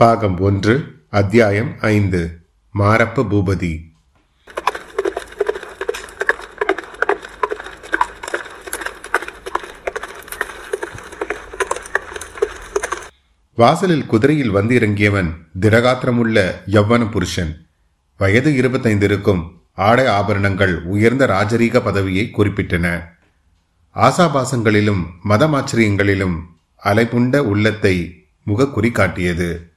பாகம் ஒன்று அத்தியாயம் ஐந்து மாரப்ப பூபதி. வாசலில் குதிரையில் வந்து இறங்கியவன் திடகாத்திரமுள்ள யவ்வன புருஷன். வயது இருபத்தைந்து இருக்கும் ஆடை ஆபரணங்கள் உயர்ந்த ராஜரீக பதவியை குறிப்பிட்டன. ஆசாபாசங்களிலும் மதமாச்சரியங்களிலும் அலைபுண்ட உள்ளத்தை முகக்குறி காட்டியது.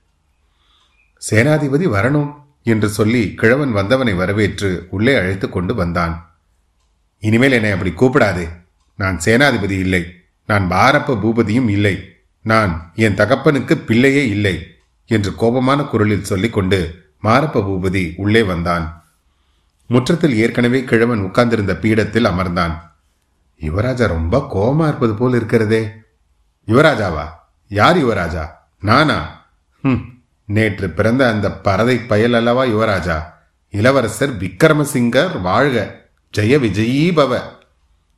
சேனாதிபதி வரணும் என்று சொல்லி கிழவன் வந்தவனை வரவேற்று உள்ளே அழைத்து கொண்டு வந்தான். இனிமேல் என்னை அப்படி கூப்பிடாதே. நான் சேனாதிபதி இல்லை. நான் பாரப்ப பூபதியும் இல்லை. நான் என் தகப்பனுக்கு பிள்ளையே இல்லை என்று கோபமான குரலில் சொல்லிக்கொண்டு மாரப்ப பூபதி உள்ளே வந்தான். முற்றத்தில் ஏற்கனவே கிழவன் உட்கார்ந்திருந்த பீடத்தில் அமர்ந்தான். யுவராஜா ரொம்ப கோபமா இருப்பது போல் இருக்கிறதே. யுவராஜாவா? யார் யுவராஜா? நானா? ம் நேற்று பிறந்த அந்த பறதை பயல் அல்லவா யுவராஜா? இளவரசர் விக்ரமசிங்கர் வாழ்க ஜெய விஜயீபவ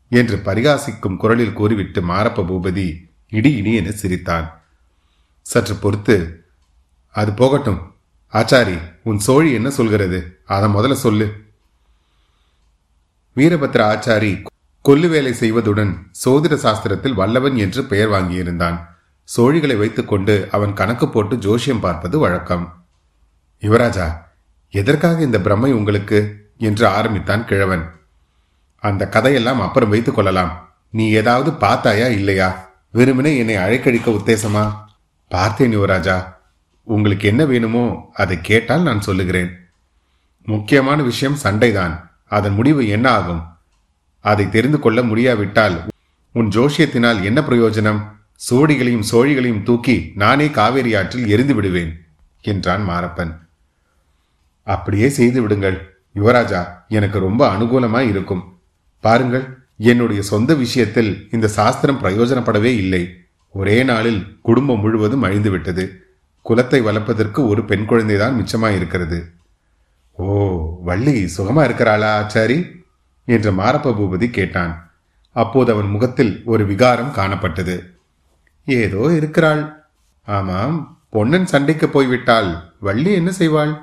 என்று பரிகாசிக்கும் குரலில் கூறிவிட்டு மாரப்ப பூபதி இடி இடி என சிரித்தான். சற்று பொறுத்து அது போகட்டும். ஆச்சாரி உன் சோழி என்ன சொல்கிறது? அதை முதல்ல சொல்லு. வீரபத்ர ஆச்சாரி கொல்லு வேலை செய்வதுடன் சோதிட சாஸ்திரத்தில் வல்லவன் என்று பெயர் வாங்கியிருந்தான். சோழிகளை வைத்துக்கொண்டு அவன் கணக்கு போட்டு ஜோஷியம் பார்ப்பது வழக்கம். யுவராஜா எதற்காக இந்த பிரம்மை உங்களுக்கு? என்று ஆரம்பித்தான் கிழவன். அந்த கதையெல்லாம் அப்புறம் வைத்துக் கொள்ளலாம். நீ ஏதாவது பார்த்தாயா இல்லையா? வெறுமனே என்னை அழைக்கழிக்க உத்தேசமா? பார்த்தேன் யுவராஜா. உங்களுக்கு என்ன வேணுமோ அதை கேட்டால் நான் சொல்லுகிறேன். முக்கியமான விஷயம் சண்டைதான். அதன் முடிவு என்ன ஆகும்? அதை தெரிந்து கொள்ள முடியாவிட்டால் உன் ஜோஷியத்தினால் என்ன பிரயோஜனம்? சோடிகளையும் சோழிகளையும் தூக்கி நானே காவேரி ஆற்றில் எரிந்து விடுவேன் என்றான் மாரப்பன். அப்படியே செய்து விடுங்கள் யுவராஜா எனக்கு ரொம்ப அனுகூலமாய் இருக்கும். பாருங்கள் என்னுடைய சொந்த விஷயத்தில் இந்த சாஸ்திரம் பிரயோஜனப்படவே இல்லை. ஒரே நாளில் குடும்பம் முழுவதும் அழிந்து விட்டது. குலத்தை வளர்ப்பதற்கு ஒரு பெண் குழந்தைதான் மிச்சமாக இருக்கிறது. ஓ வள்ளி சுகமா இருக்கிறாளா ஆச்சாரி? என்று மாரப்ப பூபதி கேட்டான். அப்போது அவன் முகத்தில் ஒரு விகாரம் காணப்பட்டது. ஏதோ இருக்கிறாள். ஆமாம் பொன்னன் சண்டைக்கு போய்விட்டால் வள்ளி என்ன செய்வாள்?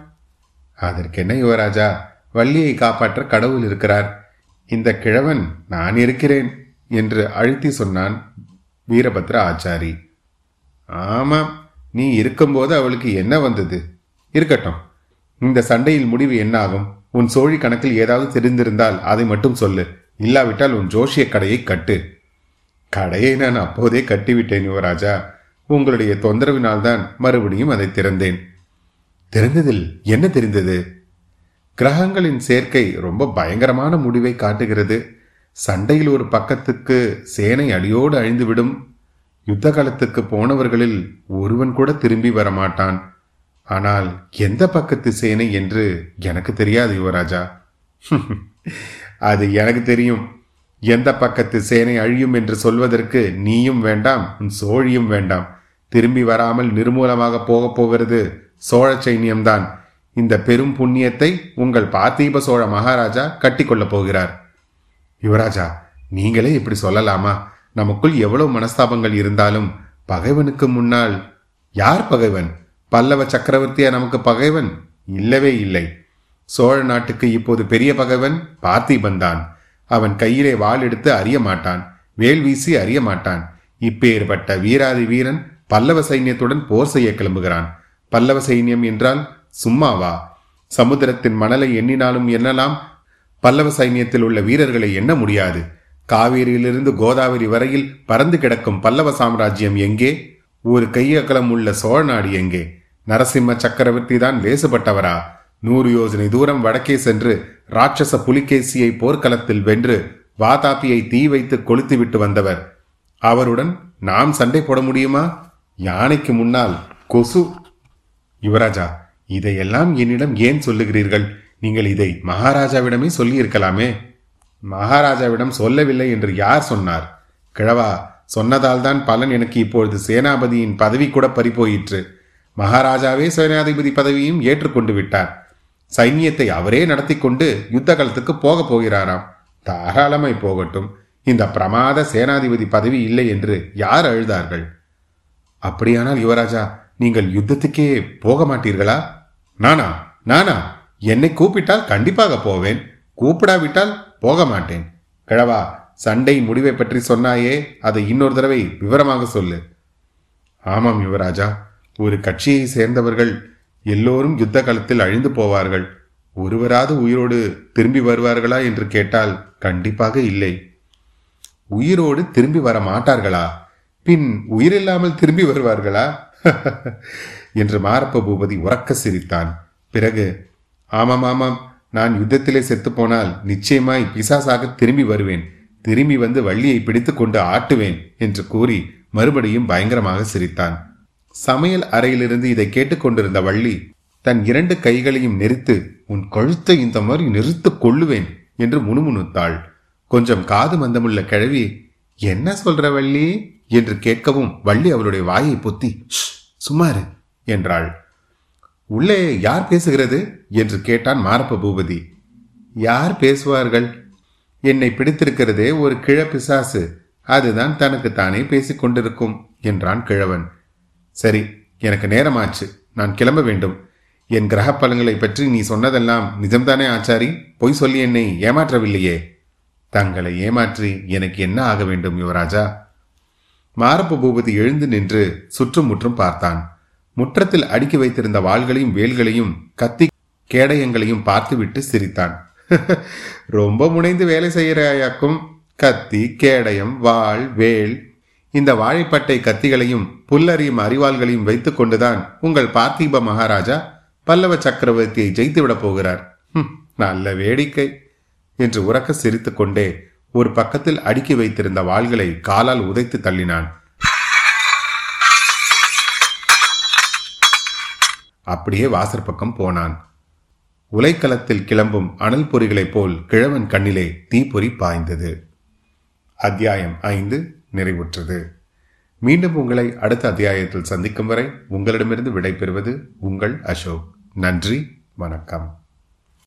அதற்கென்ன யுவராஜா வள்ளியை காப்பாற்ற கடவுள் இருக்கிறார். இந்த கிழவன் நான் இருக்கிறேன் என்று அழுத்தி சொன்னான் வீரபத்ர ஆச்சாரி. ஆமாம் நீ இருக்கும்போது அவளுக்கு என்ன வந்தது? இருக்கட்டும் இந்த சண்டையில் முடிவு என்னாகும்? உன் சோழி கணக்கில் ஏதாவது தெரிந்திருந்தால் அதை மட்டும் சொல்லு. இல்லாவிட்டால் உன் ஜோஷிய கடையை கட்டு. கடையை நான் அப்போதே கட்டிவிட்டேன் யுவராஜா உங்களுடைய தொந்தரவினால்தான் மறுபடியும் அதை திறந்தேன். திறந்ததில் என்ன தெரிந்தது? கிரகங்களின் சேர்க்கை ரொம்ப பயங்கரமான முடிவை காட்டுகிறது. சண்டையில் ஒரு பக்கத்துக்கு சேனை அடியோடு அழிந்துவிடும். யுத்த காலத்துக்கு போனவர்களில் ஒருவன் கூட திரும்பி வரமாட்டான். ஆனால் எந்த பக்கத்து சேனை என்று எனக்கு தெரியாது யுவராஜா அது எனக்கு தெரியும். எந்த பக்கத்து சேனை அழியும் என்று சொல்வதற்கு நீயும் வேண்டாம் உன் சோழியும் வேண்டாம். திரும்பி வராமல் நிர்மூலமாக போகப் போகிறது சோழ சைன்யம்தான். இந்த பெரும் புண்ணியத்தை உங்கள் பார்த்தீப சோழ மகாராஜா கட்டிக்கொள்ளப் போகிறார். யுவராஜா நீங்களே இப்படி சொல்லலாமா? நமக்குள் எவ்வளவு மனஸ்தாபங்கள் இருந்தாலும் பகைவனுக்கு முன்னால் யார் பகைவன்? பல்லவ சக்கரவர்த்தியா நமக்கு பகைவன்? இல்லவே இல்லை. சோழ நாட்டுக்கு இப்போது பெரிய பகைவன் பார்த்திபன் தான் அவன் கையிலே வாள் எடுத்து அறிய மாட்டான் வேல் வீசி அறிய மாட்டான் இப்பேற்பட்ட வீராதி வீரன் பல்லவ சைன்யத்துடன் போர் செய்ய கிளம்புகிறான். பல்லவ சைன்யம் என்றால் சும்மாவா? சமுத்திரத்தின் மணலை எண்ணினாலும் எண்ணலாம் பல்லவ சைன்யத்தில் உள்ள வீரர்களை எண்ண முடியாது. காவேரியிலிருந்து கோதாவரி வரையில் பறந்து கிடக்கும் பல்லவ சாம்ராஜ்யம் எங்கே? ஒரு கையகலம் உள்ள சோழ நாடு எங்கே? நரசிம்ம சக்கரவர்த்தி தான் லேசுபட்டவரா? நூறு யோஜனை தூரம் வடக்கே சென்று ராட்சச புலிகேசியை போர்க்களத்தில் வென்று வாதாபியை தீ வைத்து கொளுத்திவிட்டு வந்தவர். அவருடன் நாம் சண்டை போட முடியுமா? யானைக்கு முன்னால் கொசு. யுவராஜா இதையெல்லாம் என்னிடம் ஏன் சொல்லுகிறீர்கள்? நீங்கள் இதை மகாராஜாவிடமே சொல்லியிருக்கலாமே. மகாராஜாவிடம் சொல்லவில்லை என்று யார் சொன்னார்? கிழவா சொன்னதால் தான் பலன் எனக்கு இப்பொழுது சேனாபதியின் பதவி கூட பறிபோயிற்று. மகாராஜாவே சேனாதிபதி பதவியும் ஏற்றுக்கொண்டு விட்டார். சைன்யத்தை அவரே நடத்தி கொண்டு யுத்த காலத்துக்கு போக போகிறாராம். தாராளமாய் போகட்டும். இந்த பிரமாத சேனாதிபதி பதவி இல்லை என்று யார் அழுதார்கள்? அப்படியானால் யுவராஜா நீங்கள் யுத்தத்துக்கே போக மாட்டீர்களா? நானா நானா என்னை கூப்பிட்டால் கண்டிப்பாக போவேன். கூப்பிடாவிட்டால் போக மாட்டேன். கிழவா சண்டை முடிவை பற்றி சொன்னாயே அதை இன்னொரு தடவை விவரமாக சொல்லு. ஆமாம் யுவராஜா ஒரு கட்சியை சேர்ந்தவர்கள் எல்லோரும் யுத்த காலத்தில் அழிந்து போவார்கள். ஒருவராது உயிரோடு திரும்பி வருவார்களா என்று கேட்டால் கண்டிப்பாக இல்லை. உயிரோடு திரும்பி வர மாட்டார்களா? பின் உயிரில்லாமல் திரும்பி வருவார்களா? என்று மாரப்ப பூபதி உறக்க சிரித்தான். பிறகு ஆமாம் ஆமாம் நான் யுத்தத்திலே செத்துப்போனால் நிச்சயமாய் பிசாசாக திரும்பி வருவேன். திரும்பி வந்து வள்ளியை பிடித்து கொண்டு ஆட்டுவேன் என்று கூறி மறுபடியும் பயங்கரமாக சிரித்தான். சமையல் அறையிலிருந்து இதை கேட்டுக்கொண்டிருந்த வள்ளி தன் இரண்டு கைகளையும் நெரித்து உன் கழுத்தை இந்த மாதிரி நெரித்து கொள்ளுவேன் என்று முணுமுணுத்தாள். கொஞ்சம் காது மந்தமுள்ள கிழவி என்ன சொல்ற வள்ளி? என்று கேட்கவும் வள்ளி அவளுடைய வாயை பொத்தி சுமாரு என்றாள். உள்ளே யார் பேசுகிறது? என்று கேட்டான் மாரப்ப பூபதி. யார் பேசுவார்கள்? என்னை பிடித்திருக்கிறதே ஒரு கிழ பிசாசு அதுதான் தனக்கு தானே பேசிக் கொண்டிருக்கும் என்றான் கிழவன். சரி எனக்கு நேரமாச்சு. நான் கிளம்ப வேண்டும். என் கிரக பலன்களை பற்றி நீ சொன்னதெல்லாம் நிஜம்தானே ஆச்சாரி? பொய் சொல்லி என்னை ஏமாற்றவில்லையே. தங்களை ஏமாற்றி எனக்கு என்ன ஆக வேண்டும் யுவராஜா? மாரப்ப பூபதி எழுந்து நின்று சுற்றும் முற்றும் பார்த்தான். முற்றத்தில் அடுக்கி வைத்திருந்த வாள்களையும் வேல்களையும் கத்தி கேடயங்களையும் பார்த்துவிட்டு சிரித்தான். ரொம்ப முனைந்து வேலை செய்கிறாயாக்கும் கத்தி கேடயம் வாள் வேல் இந்த வாழைப்பட்டை கத்திகளையும் புல்லறியும் அறிவாள்களையும் வைத்துக் கொண்டுதான் உங்கள் பார்த்திப மகாராஜா பல்லவ சக்கரவர்த்தியை ஜெயித்துவிடப் போகிறார். நல்ல வேடிக்கை. என்று உறக்க சிரித்து கொண்டே ஒரு பக்கத்தில் அடுக்கி வைத்திருந்த வாள்களை காலால் உதைத்து தள்ளினான். அப்படியே வாசற்பக்கம் போனான். உலைக்களத்தில் கிளம்பும் அனல் பொறிகளைப் போல் கிழவன் கண்ணிலே தீப்பொறி பாய்ந்தது. அத்தியாயம் ஐந்து. நிறைவுற்றது. மீண்டும் உங்களை அடுத்த அத்தியாயத்தில் சந்திக்கும் வரை உங்களிடமிருந்து விடைபெறுவது உங்கள் அசோக். நன்றி வணக்கம்.